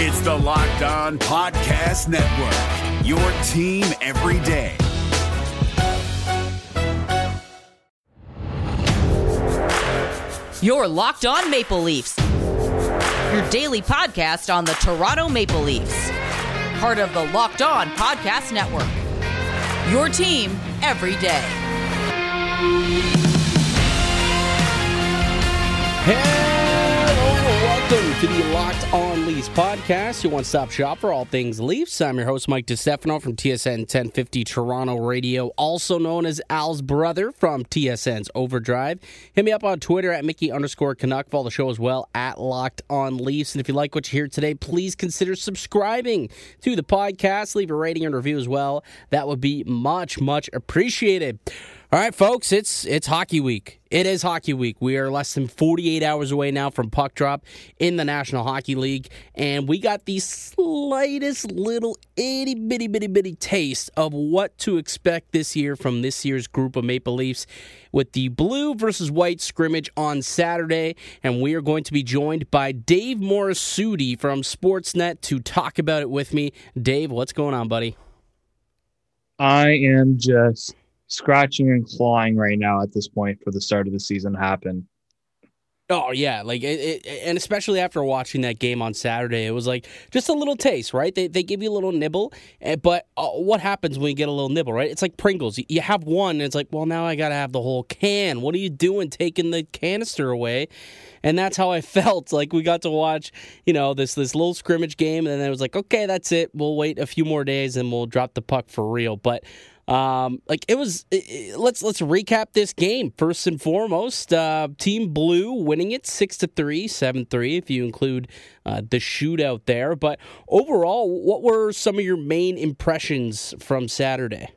It's the Locked On Podcast Network, your team every day. Your Locked On Maple Leafs, your daily podcast on the Toronto Maple Leafs, part of the Locked On Podcast Network. Your team every day. Hello and welcome to the Locked On Leafs podcast, your one-stop shop for all things Leafs. I'm your host, Mike DeStefano from TSN 1050 Toronto Radio, also known as Al's brother from TSN's Overdrive. Hit me up on Twitter at Mickey underscore Canuck. Follow the show as well at Locked On Leafs. And if you like what you hear today, please consider subscribing to the podcast. Leave a rating and review as well. That would be much, much appreciated. All right, folks, it's it's hockey week. It is hockey week. We are less than 48 hours away now from puck drop in the National Hockey League, and we got the slightest little itty bitty bitty bitty taste of what to expect this year from this year's group of Maple Leafs with the blue versus white scrimmage on Saturday, and we are going to be joined by Dave Morassutti from Sportsnet to talk about it with me. Dave, what's going on, buddy? I am just scratching and clawing right now at this point for the start of the season happen. Oh yeah, like it, it, and especially after watching that game on Saturday, it was like just a little taste, right? They they give you a little nibble, eh, but uh, what happens when you get a little nibble, right? It's like Pringles. You have one, and it's like, well, now I got to have the whole can. What are you doing, taking the canister away? And that's how I felt. Like we got to watch, you know, this this little scrimmage game, and then it was like, okay, that's it. We'll wait a few more days, and we'll drop the puck for real. But um, like it was. It, let's let's recap this game first and foremost. Uh, Team Blue winning it six to three, seven three if you include uh, the shootout there. But overall, what were some of your main impressions from Saturday?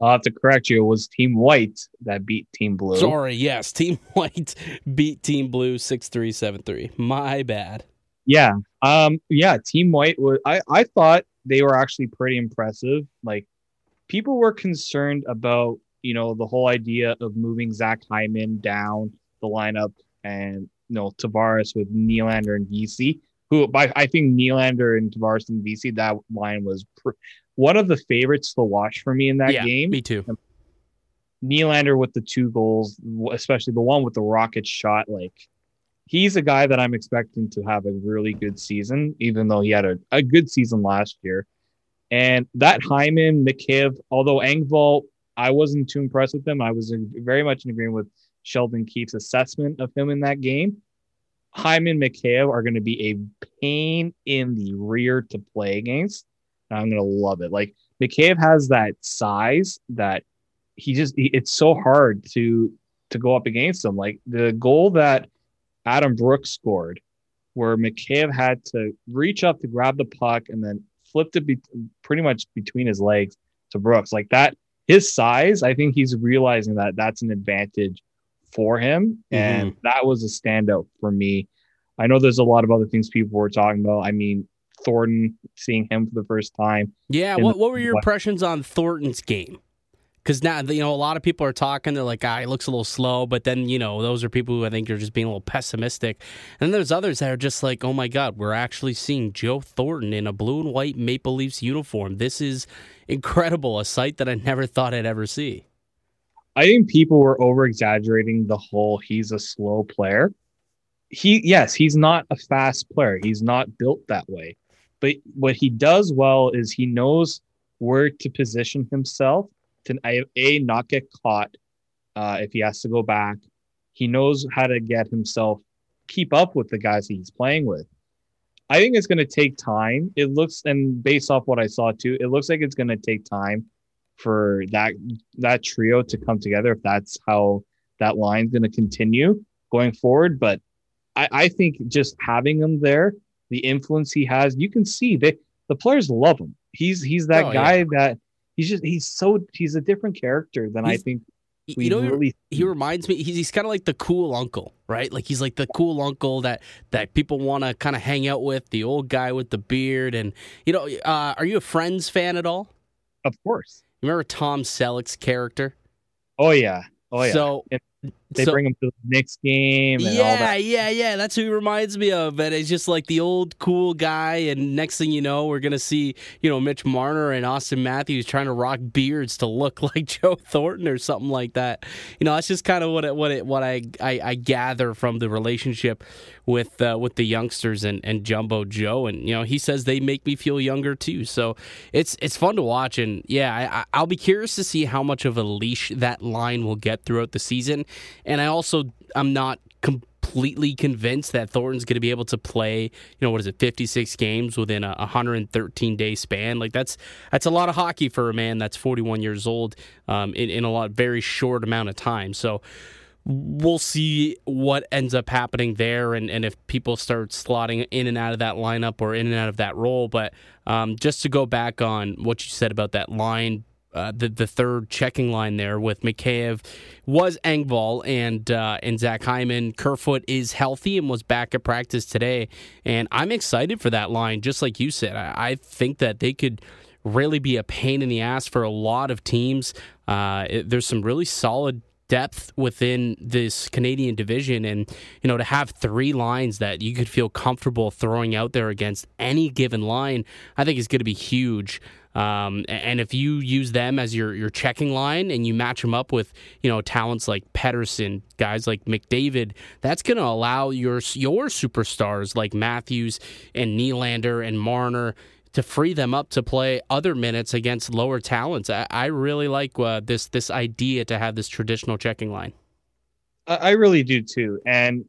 I'll have to correct you. It was Team White that beat Team Blue. Sorry, yes, Team White beat Team Blue six three seven three. My bad. Yeah, um, yeah. Team White was. I I thought they were actually pretty impressive. Like people were concerned about you know the whole idea of moving Zach Hyman down the lineup and you know Tavares with Nylander and Vesey. Who by I think Nylander and Tavares and Vesey that line was pr- one of the favorites to watch for me in that yeah, game. Me too. Nylander with the two goals, especially the one with the rocket shot, like he's a guy that I'm expecting to have a really good season, even though he had a, a good season last year. And that Hyman, Mikheyev, although Engvall, I wasn't too impressed with him. I was very much in agreement with Sheldon Keefe's assessment of him in that game. Hyman, Mikheyev are going to be a pain in the rear to play against. I'm going to love it. Like Mikheyev has that size that he just, he, it's so hard to, to go up against him. Like the goal that Adam Brooks scored, where Mikheyev had to reach up to grab the puck and then flipped it be- pretty much between his legs to Brooks. Like that, his size, I think he's realizing that that's an advantage for him. And mm-hmm. that was a standout for me. I know there's a lot of other things people were talking about. I mean, Thornton, seeing him for the first time. Yeah. What, what were your impressions on Thornton's game? Because now you know a lot of people are talking. They're like, ah, he looks a little slow, but then you know those are people who I think are just being a little pessimistic. And then there's others that are just like, oh my god, we're actually seeing Joe Thornton in a blue and white Maple Leafs uniform. This is incredible, a sight that I never thought I'd ever see. I think people were over exaggerating the whole he's a slow player. He yes, he's not a fast player. He's not built that way. But what he does well is he knows where to position himself to a not get caught uh, if he has to go back. He knows how to get himself keep up with the guys he's playing with. I think it's going to take time. It looks, and based off what I saw too, it looks like it's going to take time for that that trio to come together. If that's how that line's going to continue going forward, but I, I think just having him there, the influence he has, you can see that the players love him. He's he's that oh, guy yeah. that he's just he's so he's a different character than he's, I think. we you know, really he reminds me. He's, he's kind of like the cool uncle, right? Like he's like the cool uncle that that people want to kind of hang out with. The old guy with the beard, and you know, uh, are you a Friends fan at all? Of course. You Remember Tom Selleck's character? Oh yeah, oh yeah. So they So- bring him to the Knicks game and all Yeah, that. yeah, yeah. That's who he reminds me of. And it's just like the old cool guy. And next thing you know, we're gonna see, you know, Mitch Marner and Auston Matthews trying to rock beards to look like Joe Thornton or something like that. You know, that's just kind of what it, what it, what I, I I gather from the relationship with uh, with the youngsters and, and Jumbo Joe. And you know, he says they make me feel younger too. So it's it's fun to watch. And yeah, I- I'll be curious to see how much of a leash that line will get throughout the season. And I also I'm not completely convinced that Thornton's going to be able to play, you know, what is it, 56 games within a 113 day span. Like that's that's a lot of hockey for a man that's 41 years old um, in, in a lot very short amount of time. So we'll see what ends up happening there and, and if people start slotting in and out of that lineup or in and out of that role. But um, just to go back on what you said about that line uh, the the third checking line there with Mikheyev was Engvall and uh, and Zach Hyman. Kerfoot is healthy and was back at practice today, and I'm excited for that line. Just like you said, I, I think that they could really be a pain in the ass for a lot of teams. Uh, it- there's some really solid depth within this Canadian division and you know to have three lines that you could feel comfortable throwing out there against any given line I think is going to be huge um, and if you use them as your your checking line and you match them up with you know talents like Pettersson guys like McDavid that's going to allow your your superstars like Matthews and Nylander and Marner to free them up to play other minutes against lower talents. I, I really like uh, this this idea to have this traditional checking line. I, I really do too. And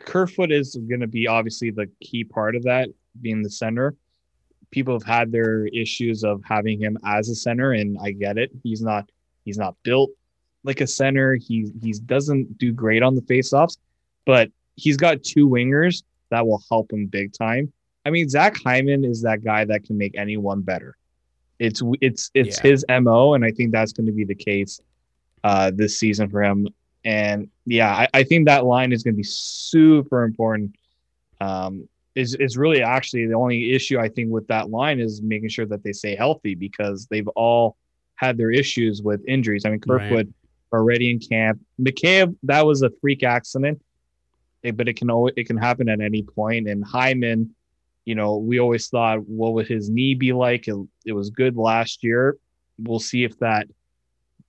Kerfoot is going to be obviously the key part of that, being the center. People have had their issues of having him as a center, and I get it. He's not he's not built like a center. He he doesn't do great on the faceoffs, but he's got two wingers that will help him big time. I mean, Zach Hyman is that guy that can make anyone better. It's it's it's Yeah. his mo, and I think that's going to be the case uh, this season for him. And yeah, I, I think that line is going to be super important. Um, is is really actually the only issue I think with that line is making sure that they stay healthy because they've all had their issues with injuries. I mean, Right. Kerfoot already in camp. Mikheyev, that was a freak accident, eh, but it can always it can happen at any point. And Hyman, you know, we always thought, what would his knee be like? It, it was good last year. We'll see if that.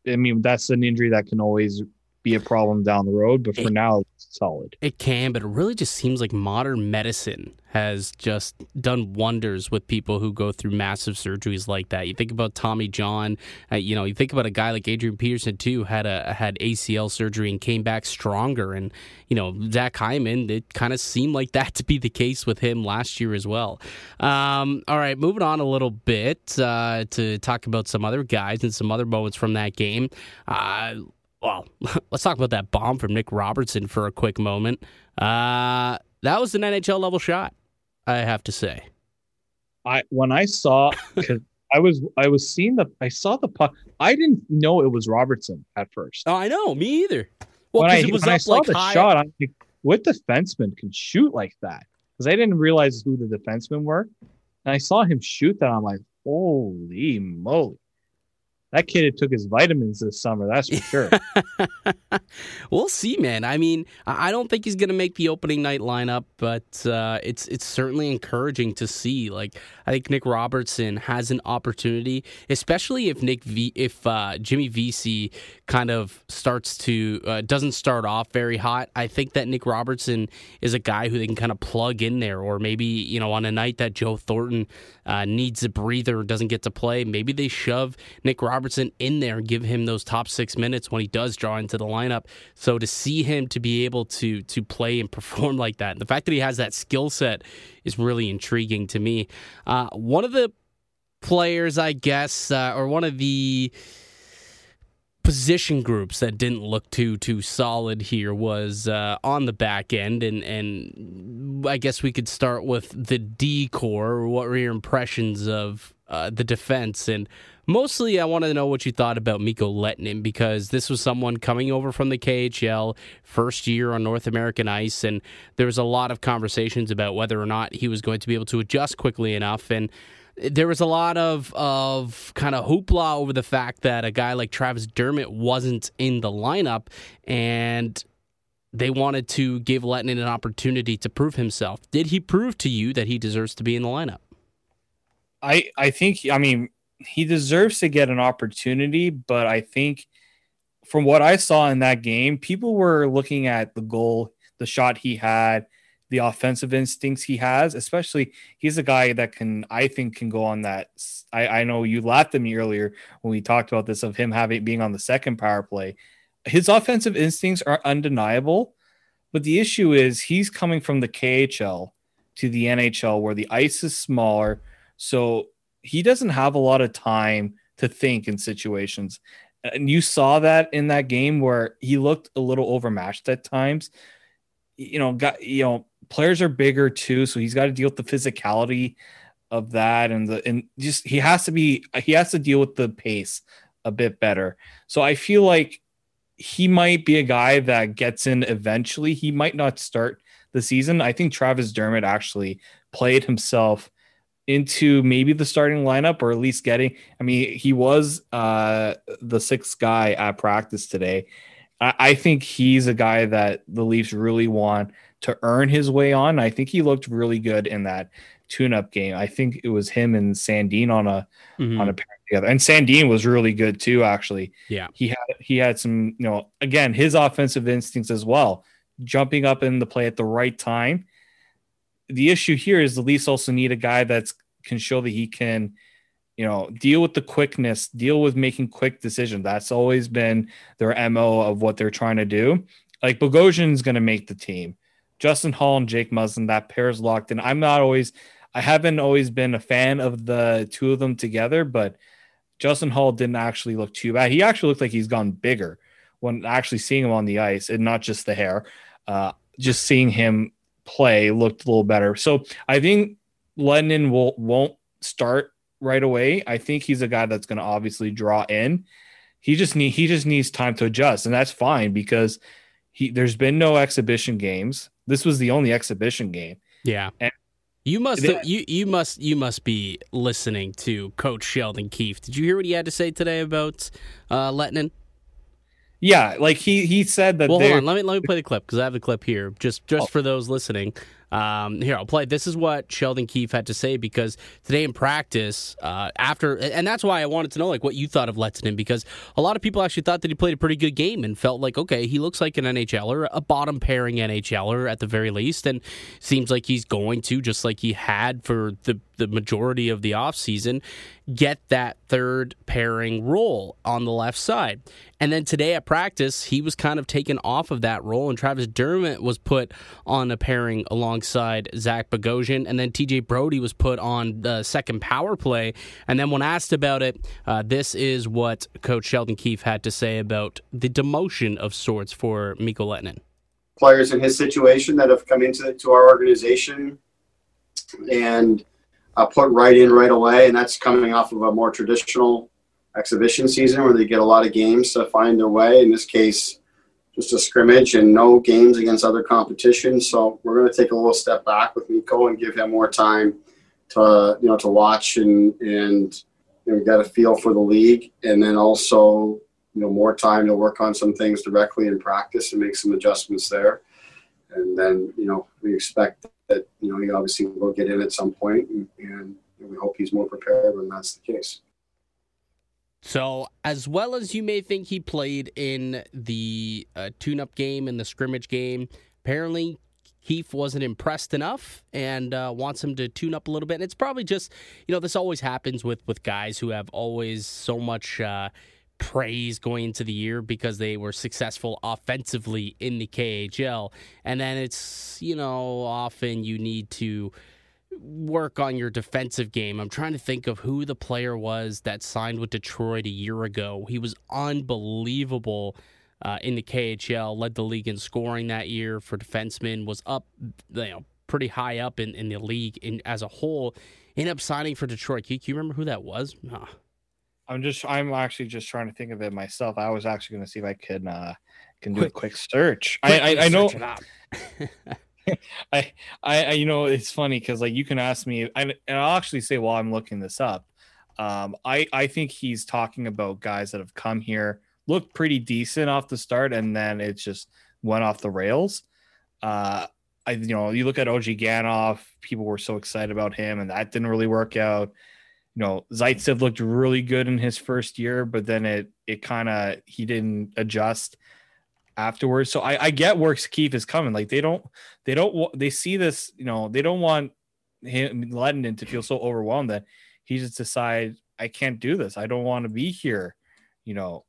I mean, that's an injury that can always be a problem down the road, but for It- now, it's solid. It can, but it really just seems like modern medicine has just done wonders with people who go through massive surgeries like that. You think about Tommy John, uh, you know, you think about a guy like Adrian Peterson too, had a had ACL surgery and came back stronger. And you know, Zach Hyman, it kind of seemed like that to be the case with him last year as well. Um, all right, moving on a little bit uh, to talk about some other guys and some other moments from that game. Uh, well, let's talk about that bomb from Nick Robertson for a quick moment. Uh, that was an NHL level shot, I have to say. I when I saw because I was I was seeing the I saw the puck. I didn't know it was Robertson at first. Oh, I know, me either. Well, because it was when I saw like the high. shot, I'm like, what defenseman can shoot like that? Because I didn't realize who the defensemen were. And I saw him shoot that. I'm like, holy moly. That kid took his vitamins this summer, that's for sure. we'll see, man. I mean, I I don't think he's going to make the opening night lineup, but uh, it's it's certainly encouraging to see. Like, I think Nick Robertson has an opportunity, especially if Nick v, if uh, Jimmy Vesey kind of starts to uh, doesn't start off very hot. I think that Nick Robertson is a guy who they can kind of plug in there, or maybe you know on a night that Joe Thornton uh, needs a breather, doesn't get to play, maybe they shove Nick Robertson in there and give him those top six minutes when he does draw into the lineup. So to see him to be able to to play and perform like that, and the fact that he has that skill set is really intriguing to me. Uh, one of the players, I guess, uh, or one of the position groups that didn't look too too solid here was uh, on the back end, and and I guess we could start with the D core. What were your impressions of uh, the defense? And mostly, I want to know what you thought about Mikko Lehtonen because this was someone coming over from the KHL, first year on North American ice, and there was a lot of conversations about whether or not he was going to be able to adjust quickly enough and there was a lot of of kind of hoopla over the fact that a guy like Travis Dermott wasn't in the lineup, and they wanted to give Lehtonen an opportunity to prove himself. Did he prove to you that he deserves to be in the lineup? I I think I mean he deserves to get an opportunity, but I think from what I saw in that game, people were looking at the goal, the shot he had, the offensive instincts he has, especially he's a guy that can, I think, can go on that. I, I know you laughed at me earlier when we talked about this of him having being on the second power play. His offensive instincts are undeniable, but the issue is he's coming from the KHL to the NHL where the ice is smaller. So he doesn't have a lot of time to think in situations. And you saw that in that game where he looked a little overmatched at times. You know, got you know, players are bigger too, so he's got to deal with the physicality of that and the and just he has to be he has to deal with the pace a bit better. So I feel like he might be a guy that gets in eventually. He might not start the season. I think Travis Dermott actually played himself into maybe the starting lineup or at least getting I mean he was uh the sixth guy at practice today. I, I think he's a guy that the Leafs really want to earn his way on. I think he looked really good in that tune-up game. I think it was him and Sandin on a mm-hmm. on a pair together. And Sandin was really good too, actually. Yeah. He had he had some, you know, again, his offensive instincts as well, jumping up in the play at the right time. The issue here is the Leafs also need a guy that's can show that he can, you know, deal with the quickness, deal with making quick decisions. That's always been their MO of what they're trying to do. Like Bogosian's going to make the team. Justin Holl and Jake Muzzin, that pair's locked in. I'm not always, I haven't always been a fan of the two of them together, but Justin Holl didn't actually look too bad. He actually looked like he's gone bigger when actually seeing him on the ice and not just the hair. Uh, just seeing him play looked a little better. So I think Lehtonen will won't start right away. I think he's a guy that's going to obviously draw in. He just need he just needs time to adjust, and that's fine because he there's been no exhibition games. This was the only exhibition game. Yeah. And you must they, you you must you must be listening to Coach Sheldon Keefe. Did you hear what he had to say today about uh, Lehtonen? Yeah, like he he said that. Well, hold on. Let me let me play the clip because I have the clip here, just just oh. for those listening. Um, here, I'll play. This is what Sheldon Keefe had to say because today in practice, uh, after, and that's why I wanted to know like what you thought of Lehtonen because a lot of people actually thought that he played a pretty good game and felt like okay, he looks like an NHLer, a bottom pairing NHLer at the very least, and seems like he's going to just like he had for the the majority of the offseason, get that third pairing role on the left side. And then today at practice, he was kind of taken off of that role, and Travis Dermott was put on a pairing alongside Zach Bogosian. And then TJ Brodie was put on the second power play. And then when asked about it, uh, this is what Coach Sheldon Keefe had to say about the demotion of sorts for Mikko Lehtonen. Players in his situation that have come into to our organization and uh, put right in right away, and that's coming off of a more traditional exhibition season where they get a lot of games to find their way. In this case, just a scrimmage and no games against other competition. So we're going to take a little step back with Mikko and give him more time to you know to watch and and you know, get a feel for the league, and then also you know more time to work on some things directly in practice and make some adjustments there. And then you know we expect that you know he obviously will get in at some point, and, and we hope he's more prepared when that's the case. So, as well as you may think he played in the uh, tune-up game and the scrimmage game, apparently Keefe wasn't impressed enough and uh, wants him to tune up a little bit. And it's probably just, you know, this always happens with with guys who have always so much. Uh, praise going into the year because they were successful offensively in the KHL. And then it's, you know, often you need to work on your defensive game. I'm trying to think of who the player was that signed with Detroit a year ago. He was unbelievable. Uh, in the KHL, led the league in scoring that year for defensemen, was up, you know, pretty high up in, in the league in, as a whole. Ended up signing for Detroit. Can you remember who that was? I'm just I'm actually just trying to think of it myself. I was actually going to see if I can uh can do quick, a quick search. Quick, I, I, I know I, I, you know, it's funny because like you can ask me, and I'll actually say while I'm looking this up, um, I, I think he's talking about guys that have come here, looked pretty decent off the start, and then it just went off the rails. Uh, I, you know, you look at Ozhiganov, people were so excited about him, and that didn't really work out. You know, Zaitsev looked really good in his first year, but then it, it kind of, he didn't adjust afterwards. So I, I get where Keefe is coming. Like they don't, they don't, they see this, you know, they don't want him Lehtonen to feel so overwhelmed that he just decides I can't do this. I don't want to be here. You know,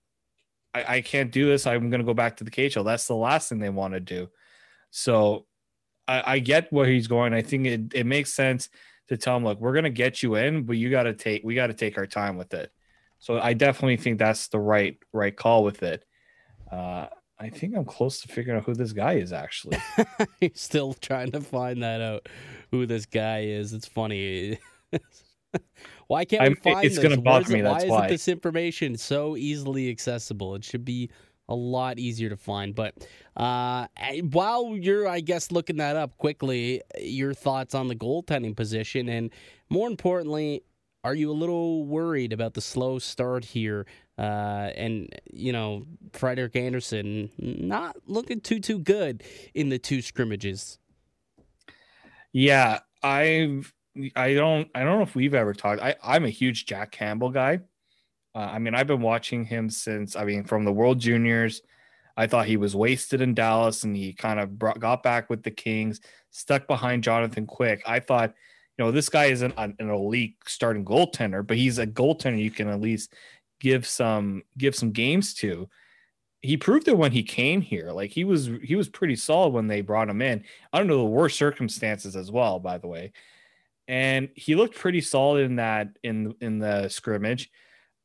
I, I can't do this. I'm going to go back to the KHL. That's the last thing they want to do. So I, I get where he's going. I think it, it makes sense to tell him, look, we're going to get you in, but you got to take, we got to take our time with it. So I definitely think that's the right, right call with it. Uh, I think I'm close to figuring out who this guy is actually. He's still trying to find that out who this guy is. It's funny. why can't I'm, we find it's this? gonna bother me, it- that's why why. isn't this information so easily accessible? It should be a lot easier to find. But uh, while you're, I guess, looking that up quickly, your thoughts on the goaltending position, and more importantly, are you a little worried about the slow start here? Uh, and you know, Frederik Andersen not looking too too good in the two scrimmages. Yeah, I've I don't I don't know if we've ever talked. I I'm a huge Jack Campbell guy. Uh, I mean, I've been watching him since I mean from the World Juniors. I thought he was wasted in Dallas, and he kind of brought, got back with the Kings, stuck behind Jonathan Quick. I thought, you know, this guy isn't an, an elite starting goaltender, but he's a goaltender you can at least give some give some games to. He proved it when he came here. Like he was he was pretty solid when they brought him in under the worst circumstances as well, by the way. And he looked pretty solid in that in in the scrimmage.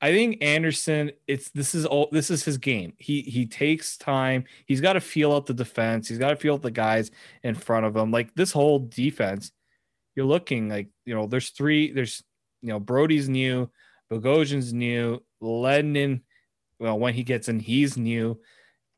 I think Andersen, it's this is all this is his game. He he takes time. He's got to feel out the defense. He's got to feel out the guys in front of him. Like this whole defense, you're looking like you know. There's three. There's you know Brodie's new, Bogosian's new, Lehtonen. Well, when he gets in, he's new.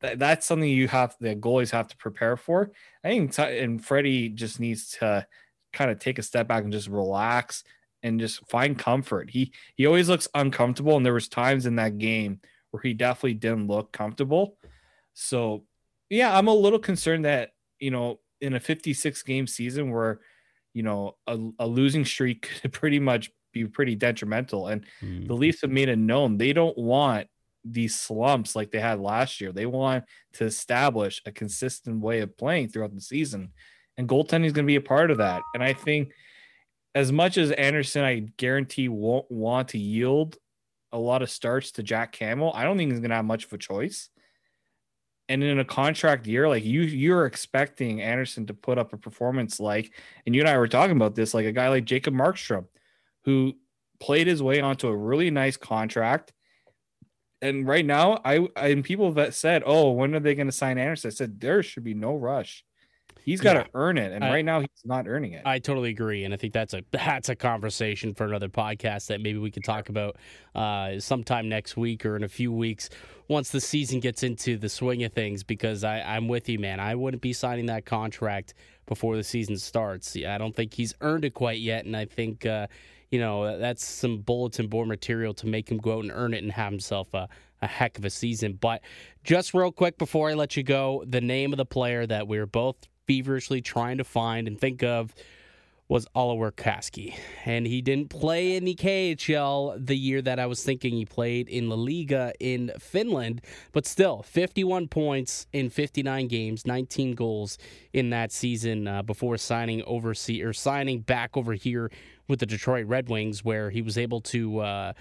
That, that's something you have the goalies have to prepare for. I think Ty- and Freddie just needs to kind of take a step back and just relax and just find comfort. He he always looks uncomfortable, and there was times in that game where he definitely didn't look comfortable. So yeah, I'm a little concerned that you know in a 56 game season where you know a, a losing streak could pretty much be pretty detrimental, and the mm-hmm. Leafs have made it known they don't want these slumps like they had last year. They want to establish a consistent way of playing throughout the season, and goaltending is going to be a part of that. And I think as much as Andersen, I guarantee won't want to yield a lot of starts to Jack Campbell. I don't think he's going to have much of a choice. And in a contract year, like you, you're expecting Andersen to put up a performance like, and you and I were talking about this, like a guy like Jacob Markstrom, who played his way onto a really nice contract. And right now, I and people that said, "Oh, when are they going to sign Andersen?" I said there should be no rush. He's got to Yeah. earn it, and I- right now he's not earning it. I totally agree, and I think that's a that's a conversation for another podcast that maybe we could talk about uh, sometime next week or in a few weeks once the season gets into the swing of things. Because I, I'm with you, man. I wouldn't be signing that contract before the season starts. Yeah, I don't think he's earned it quite yet, and I think uh, you know that's some bulletin board material to make him go out and earn it and have himself a, a heck of a season. But just real quick before I let you go, the name of the player that we are both feverishly trying to find and think of was Oliver Kaski. And he didn't play in the KHL the year that I was thinking he played in La Liga in Finland, but still 51 points in 59 games, 19 goals in that season uh, before signing overseas or signing back over here with the Detroit Red Wings where he was able to uh,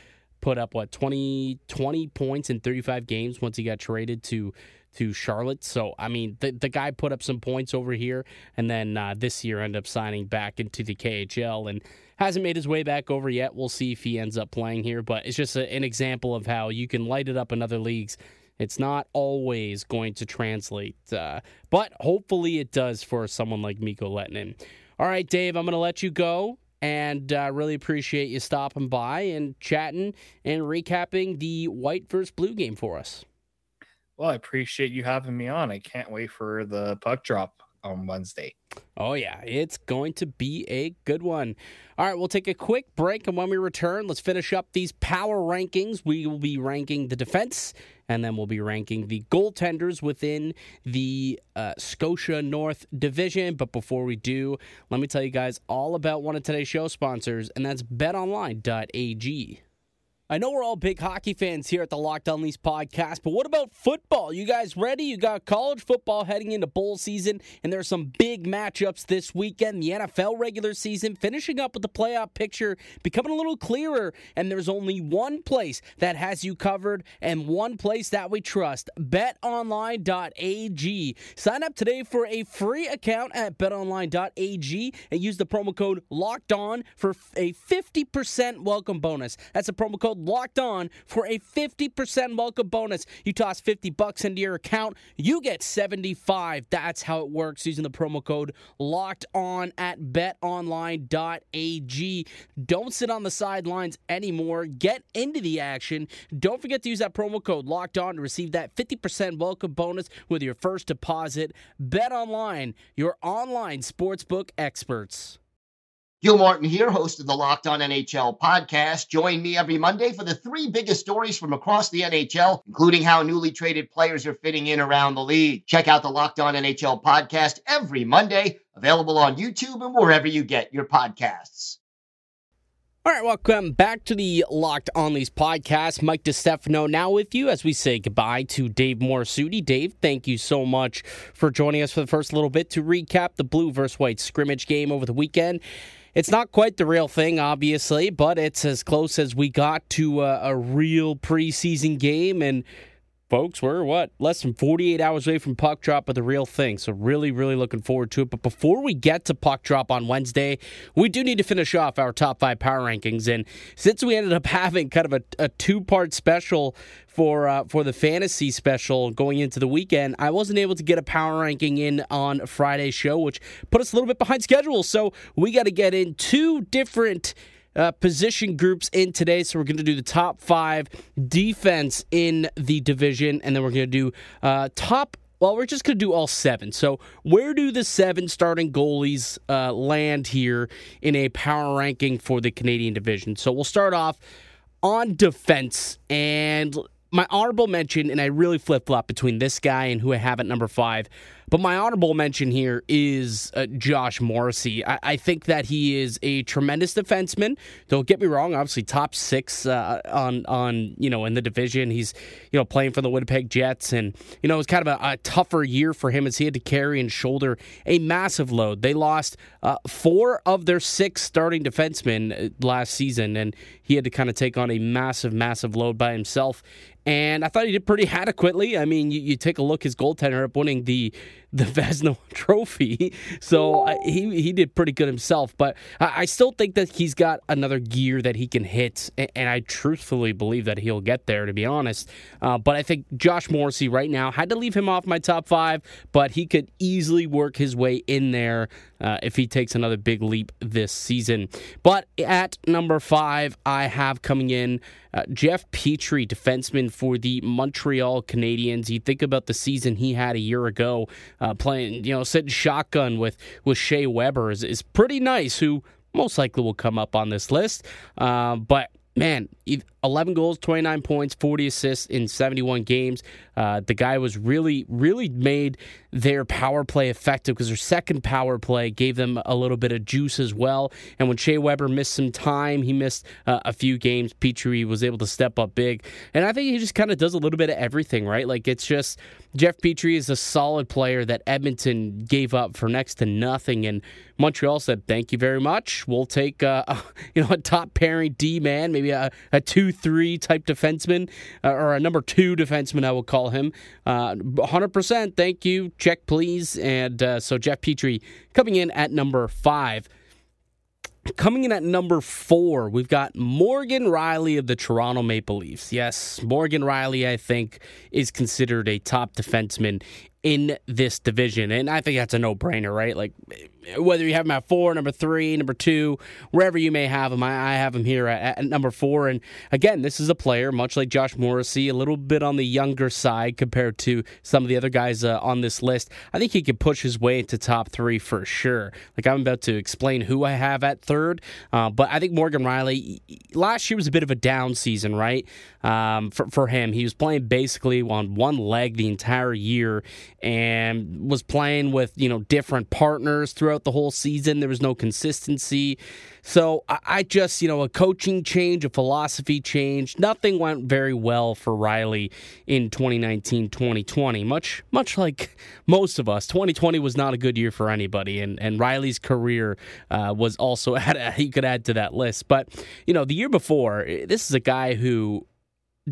put up what 20 20 points in 35 games once he got traded to to Charlotte. So I mean, the the guy put up some points over here, and then uh, this year ended up signing back into the KHL and hasn't made his way back over yet. We'll see if he ends up playing here, but it's just a, an example of how you can light it up in other leagues. It's not always going to translate, uh, but hopefully it does for someone like Mikko Lehtonen. All right, Dave, I'm going to let you go and uh, really appreciate you stopping by and chatting and recapping the white versus blue game for us. Well, I appreciate you having me on. I can't wait for the puck drop on Wednesday. Oh, yeah, it's going to be a good one. All right, we'll take a quick break, and when we return, let's finish up these power rankings. We will be ranking the defense, and then we'll be ranking the goaltenders within the uh, Scotia North Division. But before we do, let me tell you guys all about one of today's show sponsors, and that's betonline.ag. I know we're all big hockey fans here at the Locked On Leafs podcast, but what about football? You guys ready? You got college football heading into bowl season, and there are some big matchups this weekend. The NFL regular season finishing up with the playoff picture becoming a little clearer, and there's only one place that has you covered and one place that we trust betonline.ag. Sign up today for a free account at betonline.ag and use the promo code LOCKED ON for a 50% welcome bonus. That's a promo code locked on for a 50% welcome bonus. You toss 50 bucks into your account, you get 75. That's how it works using the promo code locked on at betonline.ag. Don't sit on the sidelines anymore. Get into the action. Don't forget to use that promo code locked on to receive that 50% welcome bonus with your first deposit. Bet online, your online sportsbook experts. Gil Martin here, host of the Locked On NHL podcast. Join me every Monday for the three biggest stories from across the NHL, including how newly traded players are fitting in around the league. Check out the Locked On NHL podcast every Monday, available on YouTube and wherever you get your podcasts. All right, welcome back to the Locked On Leafs podcast. Mike DeStefano now with you as we say goodbye to Dave Morassutti. Dave, thank you so much for joining us for the first little bit to recap the blue versus white scrimmage game over the weekend. It's not quite the real thing, obviously, but it's as close as we got to a, a real preseason game. And folks, we're what less than 48 hours away from puck drop of the real thing. So really, really looking forward to it. But before we get to puck drop on Wednesday, we do need to finish off our top five power rankings. And since we ended up having kind of a, a two part special for uh, for the fantasy special going into the weekend, I wasn't able to get a power ranking in on Friday's show, which put us a little bit behind schedule. So we got to get in two different uh, position groups in today. So we're going to do the top five defense in the division, and then we're going to do uh, top. Well, we're just going to do all seven. So, where do the seven starting goalies uh, land here in a power ranking for the Canadian division? So, we'll start off on defense. And my honorable mention, and I really flip flop between this guy and who I have at number five. But my honorable mention here is uh, Josh Morrissey. I-, I, think that he is a tremendous defenseman. Don't get me wrong; obviously top six uh, on on you know in the division. He's you know playing for the Winnipeg Jets, and you know it was kind of a, a tougher year for him as he had to carry and shoulder a massive load. They lost uh, four of their six starting defensemen uh, last season, and he had to kind of take on a massive, massive load by himself. And I thought he did pretty adequately. I mean, you, you take a look, his goaltender up winning the the Vezina Trophy, so uh, he he did pretty good himself. But I, I, still think that he's got another gear that he can hit, and, and I truthfully believe that he'll get there. To be honest, uh, but I think Josh Morrissey right now had to leave him off my top five, but he could easily work his way in there uh, if he takes another big leap this season. But at number five, I have coming in uh, Jeff Petry, defenseman for the Montreal Canadiens. You think about the season he had a year ago, uh, playing, you know, sitting shotgun with with Shea Weber is, is pretty nice. Who most likely will come up on this list, uh, but man, 11 goals, 29 points, 40 assists in 71 games. Uh, the guy was really, really made their power play effective because their second power play gave them a little bit of juice as well. And when Shea Weber missed some time, he missed uh, a few games. Petry was able to step up big. And I think he just kind of does a little bit of everything, right? Like it's just Jeff Petry is a solid player that Edmonton gave up for next to nothing. And Montreal said, thank you very much. We'll take uh, you know a top pairing D man, maybe a, a 2 3 type defenseman, uh, or a number two defenseman, I will call him. Uh, 100%, thank you. Check, please. And uh, so Jeff Petry coming in at number five. Coming in at number four, we've got Morgan Rielly of the Toronto Maple Leafs. Yes, Morgan Rielly, I think, is considered a top defenseman in this division. And I think that's a no brainer, right? Like, whether you have him at four, number three, number two, wherever you may have him, I, I have him here at, at, number four. And again, this is a player, much like Josh Morrissey, a little bit on the younger side compared to some of the other guys uh, on this list. I think he could push his way into top three for sure. Like I'm about to explain who I have at third, uh, but I think Morgan Rielly last year was a bit of a down season, right? Um, for for him, he was playing basically on one leg the entire year and was playing with you know different partners throughout the whole season. There was no consistency. So I just, you know, a coaching change, a philosophy change, nothing went very well for Rielly in 2019, 2020. Much, much like most of us, 2020 was not a good year for anybody, and and Rielly's career uh, was also at he could add to that list. But you know, the year before, this is a guy who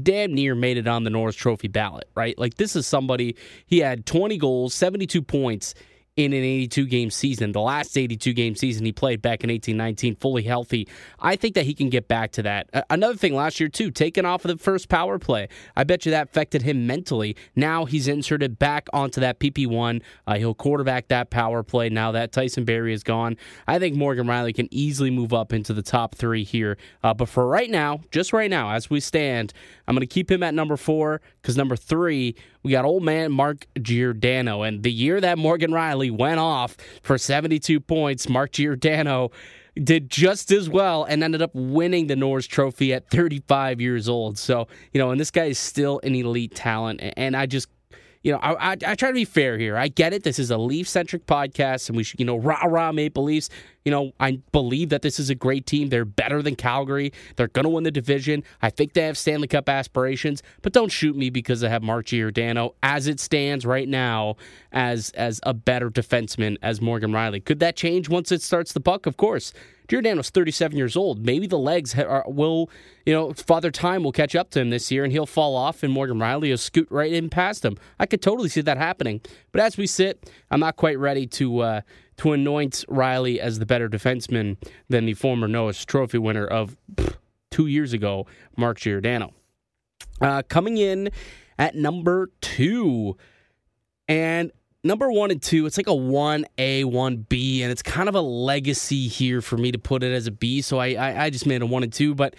damn near made it on the Norris Trophy ballot, right? Like this is somebody he had 20 goals, 72 points in an 82 game season. The last 82 game season he played back in 1819, fully healthy. I think that he can get back to that. Another thing last year, too, taken off of the first power play. I bet you that affected him mentally. Now he's inserted back onto that PP1. Uh, he'll quarterback that power play now that Tyson Barrie is gone. I think Morgan Rielly can easily move up into the top three here. Uh, but for right now, just right now, as we stand, I'm going to keep him at number four because number three, we got old man Mark Giordano. And the year that Morgan Rielly went off for 72 points, Mark Giordano did just as well and ended up winning the Norris Trophy at 35 years old. So, you know, and this guy is still an elite talent. And I just you know, I, I, I, try to be fair here. I get it. This is a Leaf centric podcast, and we should, you know, rah rah Maple Leafs. You know, I believe that this is a great team. They're better than Calgary. They're going to win the division. I think they have Stanley Cup aspirations, but don't shoot me because I have Mark Giordano as it stands right now as as a better defenseman as Morgan Rielly. Could that change once it starts the puck? Of course. Giordano's 37 years old. Maybe the legs are, will, you know, Father Time will catch up to him this year and he'll fall off and Morgan Rielly will scoot right in past him. I could totally see that happening. But as we sit, I'm not quite ready to uh, to anoint Rielly as the better defenseman than the former Norris Trophy winner of pff, two years ago, Mark Giordano. Uh, coming in at number two, and number one and two, it's like a 1A, 1B, and it's kind of a legacy here for me to put it as a B. So I, I, I just made a one and two. But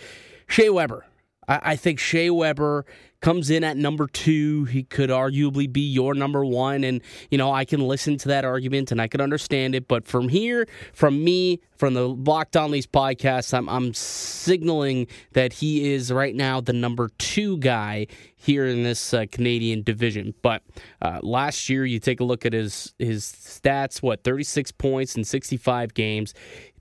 Shea Weber, I, I think Shea Weber comes in at number two. He could arguably be your number one. And, you know, I can listen to that argument and I can understand it. But from here, from me, from the Locked On Leafs podcast, I'm, I'm signaling that he is right now the number two guy here in this uh, Canadian division. But uh, last year, you take a look at his his stats. What 36 points in 65 games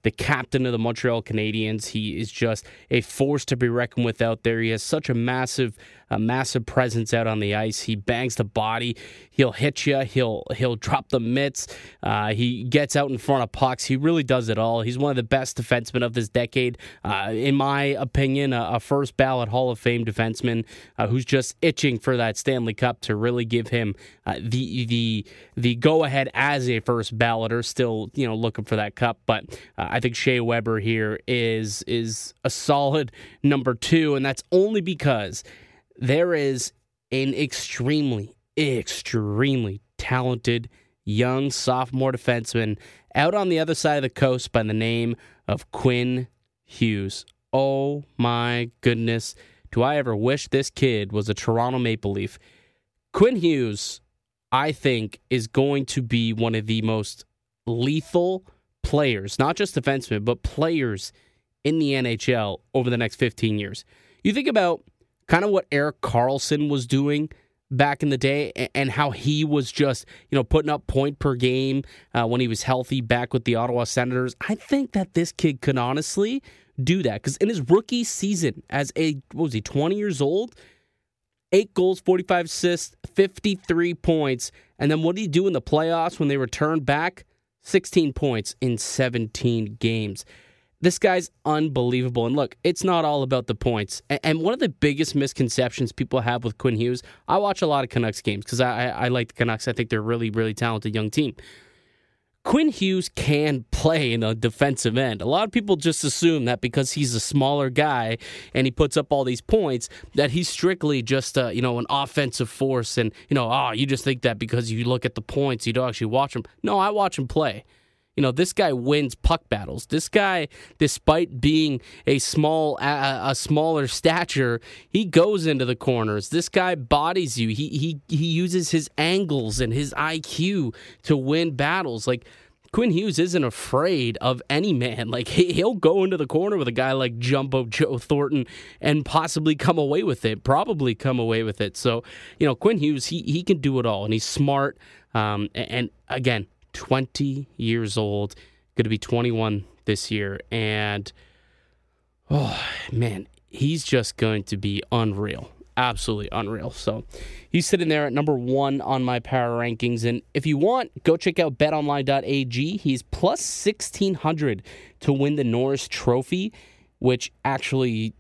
the captain of the Montreal Canadiens. He is just a force to be reckoned with out there. He has such a massive, a massive presence out on the ice. He bangs the body. He'll hit you. He'll he'll drop the mitts. Uh, he gets out in front of pucks. He really does it all. He's one of the best defensemen of this decade, uh, in my opinion. A, a, first ballot Hall of Fame defenseman uh, who's just itching for that Stanley Cup to really give him uh, the the the go ahead as a first balloter. Still, you know, looking for that cup, but uh, I think Shea Weber here is is a solid number two, and that's only because there is an extremely, extremely talented young sophomore defenseman out on the other side of the coast by the name of Quinn Hughes. Oh my goodness. Do I ever wish this kid was a Toronto Maple Leaf? Quinn Hughes, I think, is going to be one of the most lethal players, not just defensemen, but players in the NHL over the next 15 years. You think about kind of what Erik Karlsson was doing back in the day and how he was just, you know, putting up point per game uh, when he was healthy back with the Ottawa Senators. I think that this kid could honestly do that because in his rookie season as a, what was he, 20 years old? Eight goals, 45 assists, 53 points. And then what did he do in the playoffs when they returned back? 16 points in 17 games. This guy's unbelievable. And look, it's not all about the points. And one of the biggest misconceptions people have with Quinn Hughes, I watch a lot of Canucks games because I, I like the Canucks. I think they're a really, really talented young team. Quinn Hughes can play in a defensive end. A lot of people just assume that because he's a smaller guy and he puts up all these points, that he's strictly just a, you know an offensive force. And you know, oh, you just think that because you look at the points, you don't actually watch him. No, I watch him play. You know, this guy wins puck battles. This guy, despite being a small, a, a smaller stature, he goes into the corners. This guy bodies you. He he he uses his angles and his IQ to win battles. Like Quinn Hughes isn't afraid of any man. Like he'll go into the corner with a guy like Jumbo Joe Thornton and possibly come away with it. Probably come away with it. So you know, Quinn Hughes, he he can do it all, and he's smart. Um, and again, 20 years old, going to be 21 this year. And, oh, man, he's just going to be unreal. Absolutely unreal. So he's sitting there at number one on my power rankings. And if you want, go check out betonline.ag. He's plus 1600 to win the Norris Trophy, which actually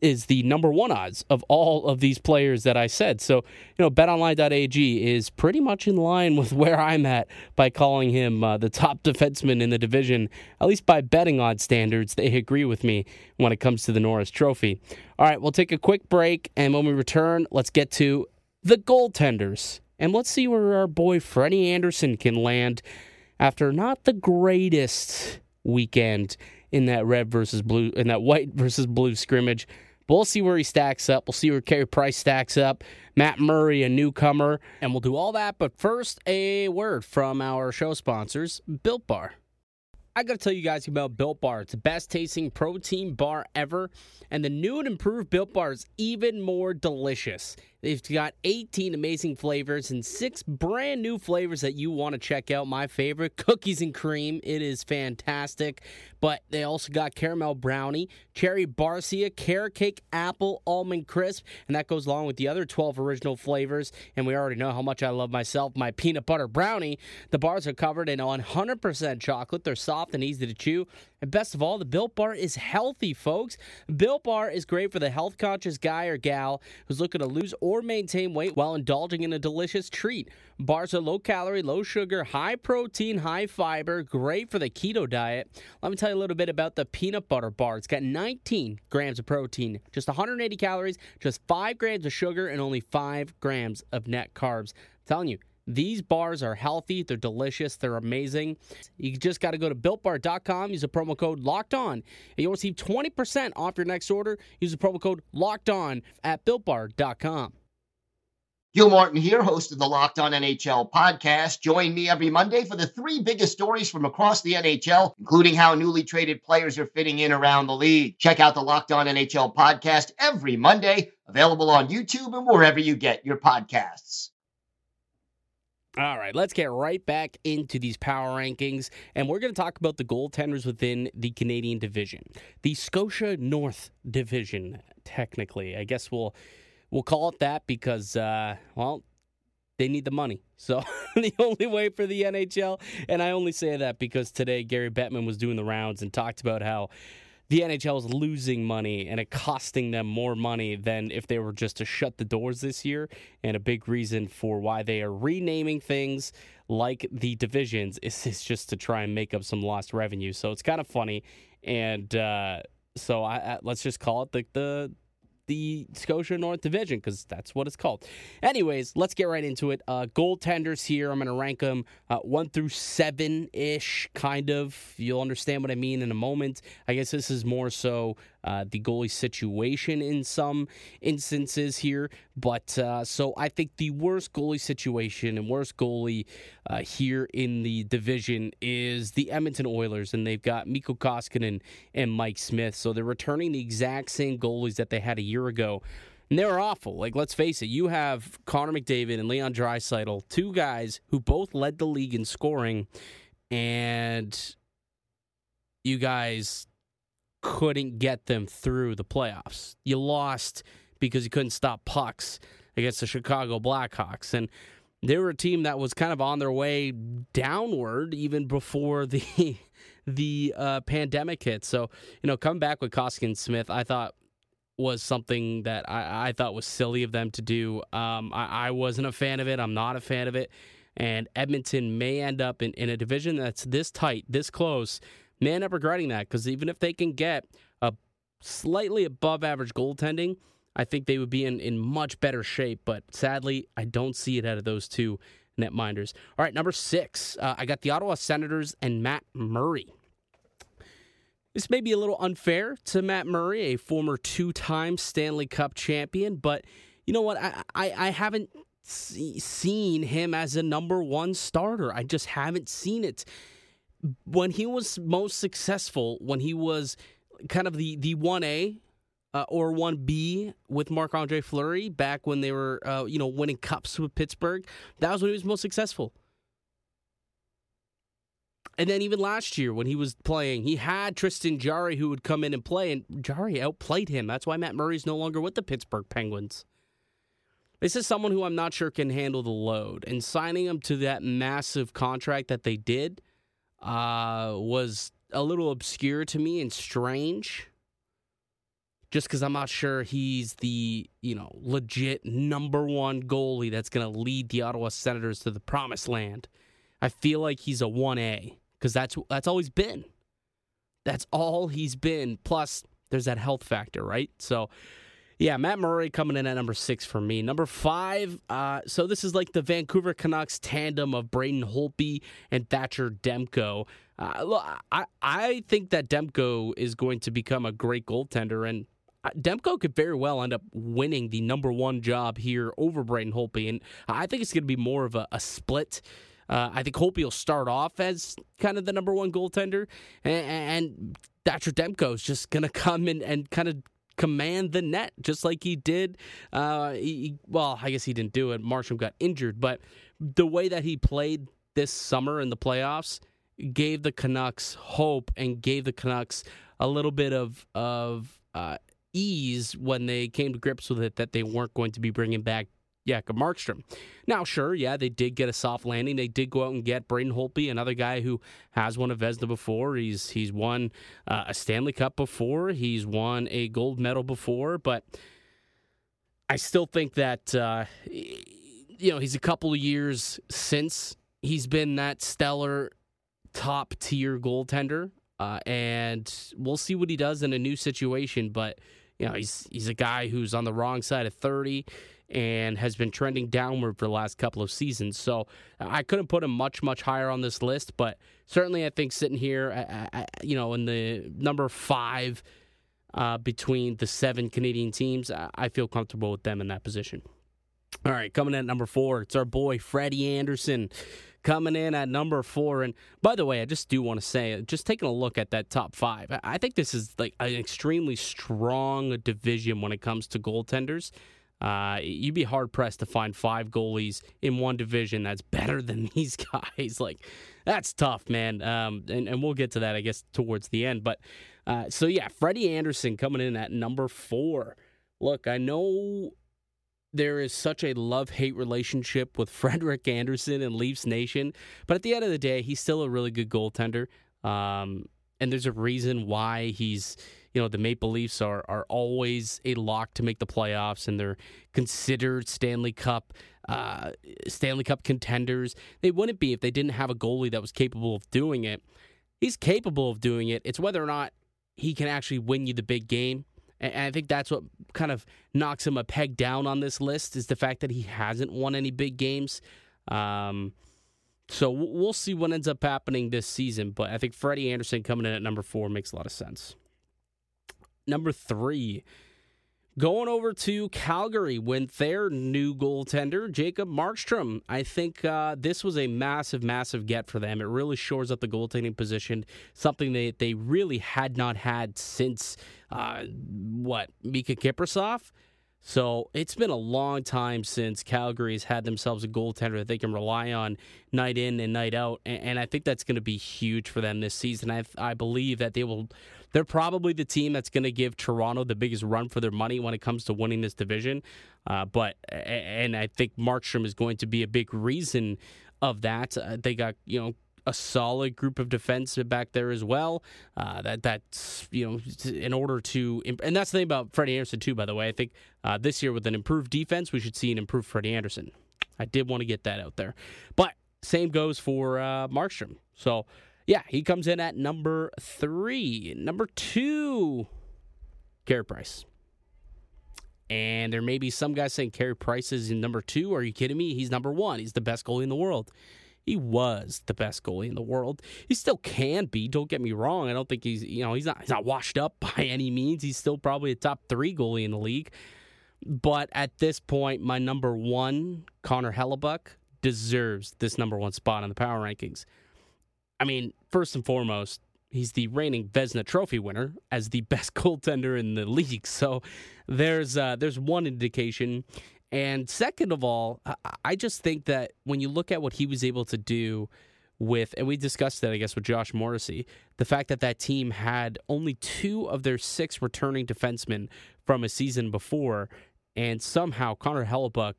is the number one odds of all of these players that I said. So, you know, betonline.ag is pretty much in line with where I'm at by calling him uh, the top defenseman in the division, at least by betting odds standards. They agree with me when it comes to the Norris Trophy. All right, we'll take a quick break, and when we return, let's get to the goaltenders. And let's see where our boy Freddie Andersen can land after not the greatest weekend in that red versus blue in that white versus blue scrimmage. We'll see where he stacks up. We'll see where Carey Price stacks up. Matt Murray, a newcomer. And we'll do all that. But first, a word from our show sponsors, Built Bar. I got to tell you guys about Built Bar. It's the best tasting protein bar ever. And the new and improved Built Bar is even more delicious. They've got 18 amazing flavors and six brand new flavors that you want to check out. My favorite, cookies and cream. It is fantastic. But they also got caramel brownie, cherry barcia, carrot cake, apple, almond crisp, and that goes along with the other 12 original flavors. And we already know how much I love myself my peanut butter brownie. The bars are covered in 100% chocolate. They're soft and easy to chew. And best of all, the Built Bar is healthy, folks. Built Bar is great for the health conscious guy or gal who's looking to lose or maintain weight while indulging in a delicious treat. Bars are low calorie, low sugar, high protein, high fiber, great for the keto diet. Let me tell you a little bit about the peanut butter bar. It's got 19 grams of protein, just 180 calories, just 5 grams of sugar, and only 5 grams of net carbs. I'm telling you, these bars are healthy, they're delicious, they're amazing. You just got to go to builtbar.com, use the promo code locked on, and you'll receive 20% off your next order. Use the promo code locked on at builtbar.com. Gil Martin here, host of the Locked On NHL podcast. Join me every Monday for the three biggest stories from across the NHL, including how newly traded players are fitting in around the league. Check out the Locked On NHL podcast every Monday, available on YouTube and wherever you get your podcasts. All right, let's get right back into these power rankings, and we're going to talk about the goaltenders within the Canadian division, the Scotia North Division. Technically, I guess we'll we'll call it that because, uh, well, they need the money. So the only way for the NHL, and I only say that because today Gary Bettman was doing the rounds and talked about how the NHL is losing money and it costing them more money than if they were just to shut the doors this year. And a big reason for why they are renaming things like the divisions is, is just to try and make up some lost revenue. So it's kind of funny. And uh, so I, I, let's just call it the, the the Scotia North Division because that's what it's called. Anyways, let's get right into it. Uh, goaltenders here, I'm going to rank them uh, one through seven ish, kind of. You'll understand what I mean in a moment. I guess this is more so uh, the goalie situation in some instances here. But uh, so I think the worst goalie situation and worst goalie uh, here in the division is the Edmonton Oilers, and they've got Mikko Koskinen and Mike Smith. So they're returning the exact same goalies that they had a year ago. And they're awful. Like, let's face it, you have Connor McDavid and Leon Draisaitl, two guys who both led the league in scoring, and you guys couldn't get them through the playoffs. You lost because you couldn't stop pucks against the Chicago Blackhawks. And they were a team that was kind of on their way downward even before the the uh, pandemic hit. So, you know, come back with Koskinen Smith, I thought was something that I, I thought was silly of them to do. Um, I, I wasn't a fan of it. I'm not a fan of it. And Edmonton may end up in, in a division that's this tight, this close, may end up regretting that because even if they can get a slightly above average goaltending, I think they would be in, in much better shape. But sadly, I don't see it out of those two netminders. All right, number six, uh, I got the Ottawa Senators and Matt Murray. This may be a little unfair to Matt Murray, a former two time Stanley Cup champion, but you know what? I, I, I haven't see, seen him as a number one starter. I just haven't seen it. When he was most successful, when he was kind of the, the 1A uh, or 1B with Marc Andre Fleury back when they were, uh, you know, winning cups with Pittsburgh, that was when he was most successful. And then even last year when he was playing, he had Tristan Jarry who would come in and play, and Jarry outplayed him. That's why Matt Murray's no longer with the Pittsburgh Penguins. This is someone who I'm not sure can handle the load. And signing him to that massive contract that they did uh, was a little obscure to me and strange. Just because I'm not sure he's the, you know, legit number one goalie that's going to lead the Ottawa Senators to the promised land. I feel like he's a 1A because that's that's all he's been. That's all he's been. Plus, there's that health factor, right? So, yeah, Matt Murray coming in at number six for me. Number five, uh, so this is like the Vancouver Canucks tandem of Braden Holtby and Thatcher Demko. Uh, look, I, I think that Demko is going to become a great goaltender, and uh, Demko could very well end up winning the number one job here over Braden Holtby, and I think it's going to be more of a, a split. Uh, I think Holtby will start off as kind of the number one goaltender, and, and Thatcher Demko is just going to come in and kind of command the net just like he did. Uh, he, well, I guess he didn't do it. Markstrom got injured, but the way that he played this summer in the playoffs gave the Canucks hope and gave the Canucks a little bit of of uh, ease when they came to grips with it that they weren't going to be bringing back Jacob Markstrom. Now, sure, yeah, they did get a soft landing. They did go out and get Braden Holtby, another guy who has won a Vezina before. He's he's won uh, a Stanley Cup before. He's won a gold medal before, but I still think that uh, you know he's a couple of years since he's been that stellar top tier goaltender, uh, and we'll see what he does in a new situation. But you know, he's he's a guy who's on the wrong side of thirty and has been trending downward for the last couple of seasons. So I couldn't put him much, much higher on this list, but certainly I think sitting here, you know, in the number five uh, between the seven Canadian teams, I feel comfortable with them in that position. All right, coming in at number four, it's our boy Freddie Andersen coming in at number four. And by the way, I just do want to say, just taking a look at that top five, I think this is like an extremely strong division when it comes to goaltenders. Uh, you'd be hard pressed to find five goalies in one division that's better than these guys. like, that's tough, man. Um, and, and we'll get to that, I guess, towards the end. But uh, so, yeah, Freddie Andersen coming in at number four. Look, I know there is such a love hate relationship with Frederik Andersen and Leafs Nation, but at the end of the day, he's still a really good goaltender. Um, and there's a reason why he's you know the Maple Leafs are are always a lock to make the playoffs and they're considered Stanley Cup uh, Stanley Cup contenders. They wouldn't be if they didn't have a goalie that was capable of doing it. He's capable of doing it. It's whether or not he can actually win you the big game. And I think that's what kind of knocks him a peg down on this list is the fact that he hasn't won any big games. Um, so we'll see what ends up happening this season, but I think Freddie Andersen coming in at number four makes a lot of sense. Number three, going over to Calgary with their new goaltender, Jacob Markstrom. I think uh, this was a massive, massive get for them. It really shores up the goaltending position, something that they really had not had since, uh, what, Mika Kiprusoff? So it's been a long time since Calgary's had themselves a goaltender that they can rely on night in and night out, and, I think that's going to be huge for them this season. I, I believe that they will. They're probably the team that's going to give Toronto the biggest run for their money when it comes to winning this division. Uh, but and I think Markstrom is going to be a big reason of that. Uh, they got you know a solid group of defense back there as well. Uh, that that's you know in order to and that's the thing about Freddie Andersen too. By the way, I think uh, this year with an improved defense, we should see an improved Freddie Andersen. I did want to get that out there, but same goes for uh, Markstrom. So yeah, he comes in at number three. Number two, Carey Price. And there may be some guys saying Carey Price is in number two. Are you kidding me? He's number one. He's the best goalie in the world. He was the best goalie in the world. He still can be. Don't get me wrong. I don't think he's you know he's not he's not washed up by any means. He's still probably a top three goalie in the league. But at this point, my number one, Connor Hellebuyck, deserves this number one spot in the power rankings. I mean, first and foremost, he's the reigning Vezina Trophy winner as the best goaltender in the league. So there's uh, there's one indication. And second of all, I just think that when you look at what he was able to do with, and we discussed that, I guess, with Josh Morrissey, the fact that that team had only two of their six returning defensemen from a season before, and somehow Connor Hellebuyck,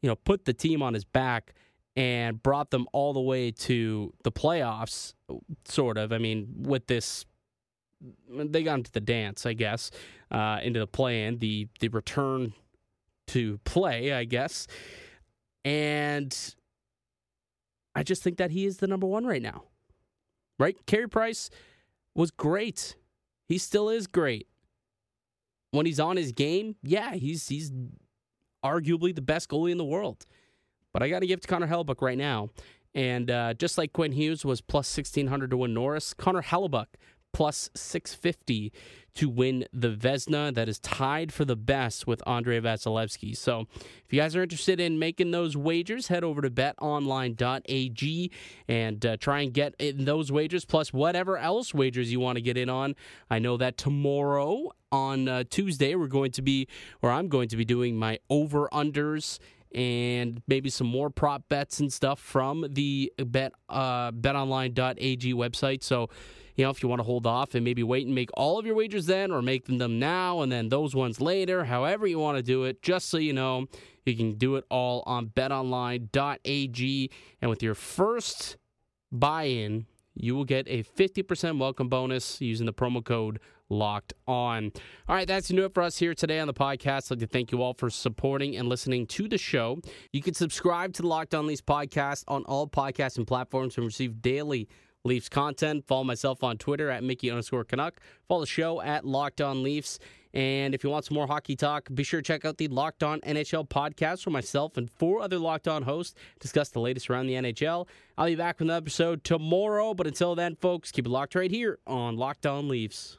you know, put the team on his back and brought them all the way to the playoffs, sort of. I mean, with this, they got into the dance, I guess, uh, into the play in, the, the return to play, I guess. And I just think that he is the number one right now. Right? Carey Price was great. He still is great. When he's on his game, yeah, he's he's arguably the best goalie in the world. But I got to give to Connor Hellebuyck right now. And uh, just like Quinn Hughes was plus 1600 to win Norris, Connor Hellebuyck plus 650 to win the Vezina. That is tied for the best with Andrei Vasilevskiy. So if you guys are interested in making those wagers, head over to betonline.ag and uh, try and get in those wagers, plus whatever else wagers you want to get in on. I know that tomorrow on uh, Tuesday, we're going to be, or I'm going to be doing my over unders and maybe some more prop bets and stuff from the bet uh, betonline.ag website. So, you know, if you want to hold off and maybe wait and make all of your wagers then or make them now and then those ones later, however you want to do it, just so you know, you can do it all on betonline.ag. And with your first buy in, you will get a 50% welcome bonus using the promo code locked on. All right, that's new it for us here today on the podcast. I'd like to thank you all for supporting and listening to the show. You can subscribe to the Locked On Leafs podcast on all podcasts and platforms and receive daily Leafs content. Follow myself on Twitter at Mickey underscore Canuck. Follow the show at Locked On Leafs. And if you want some more hockey talk, be sure to check out the Locked On NHL podcast where myself and four other Locked On hosts discuss the latest around the NHL. I'll be back with an episode tomorrow, but until then, folks, keep it locked right here on Locked On Leafs.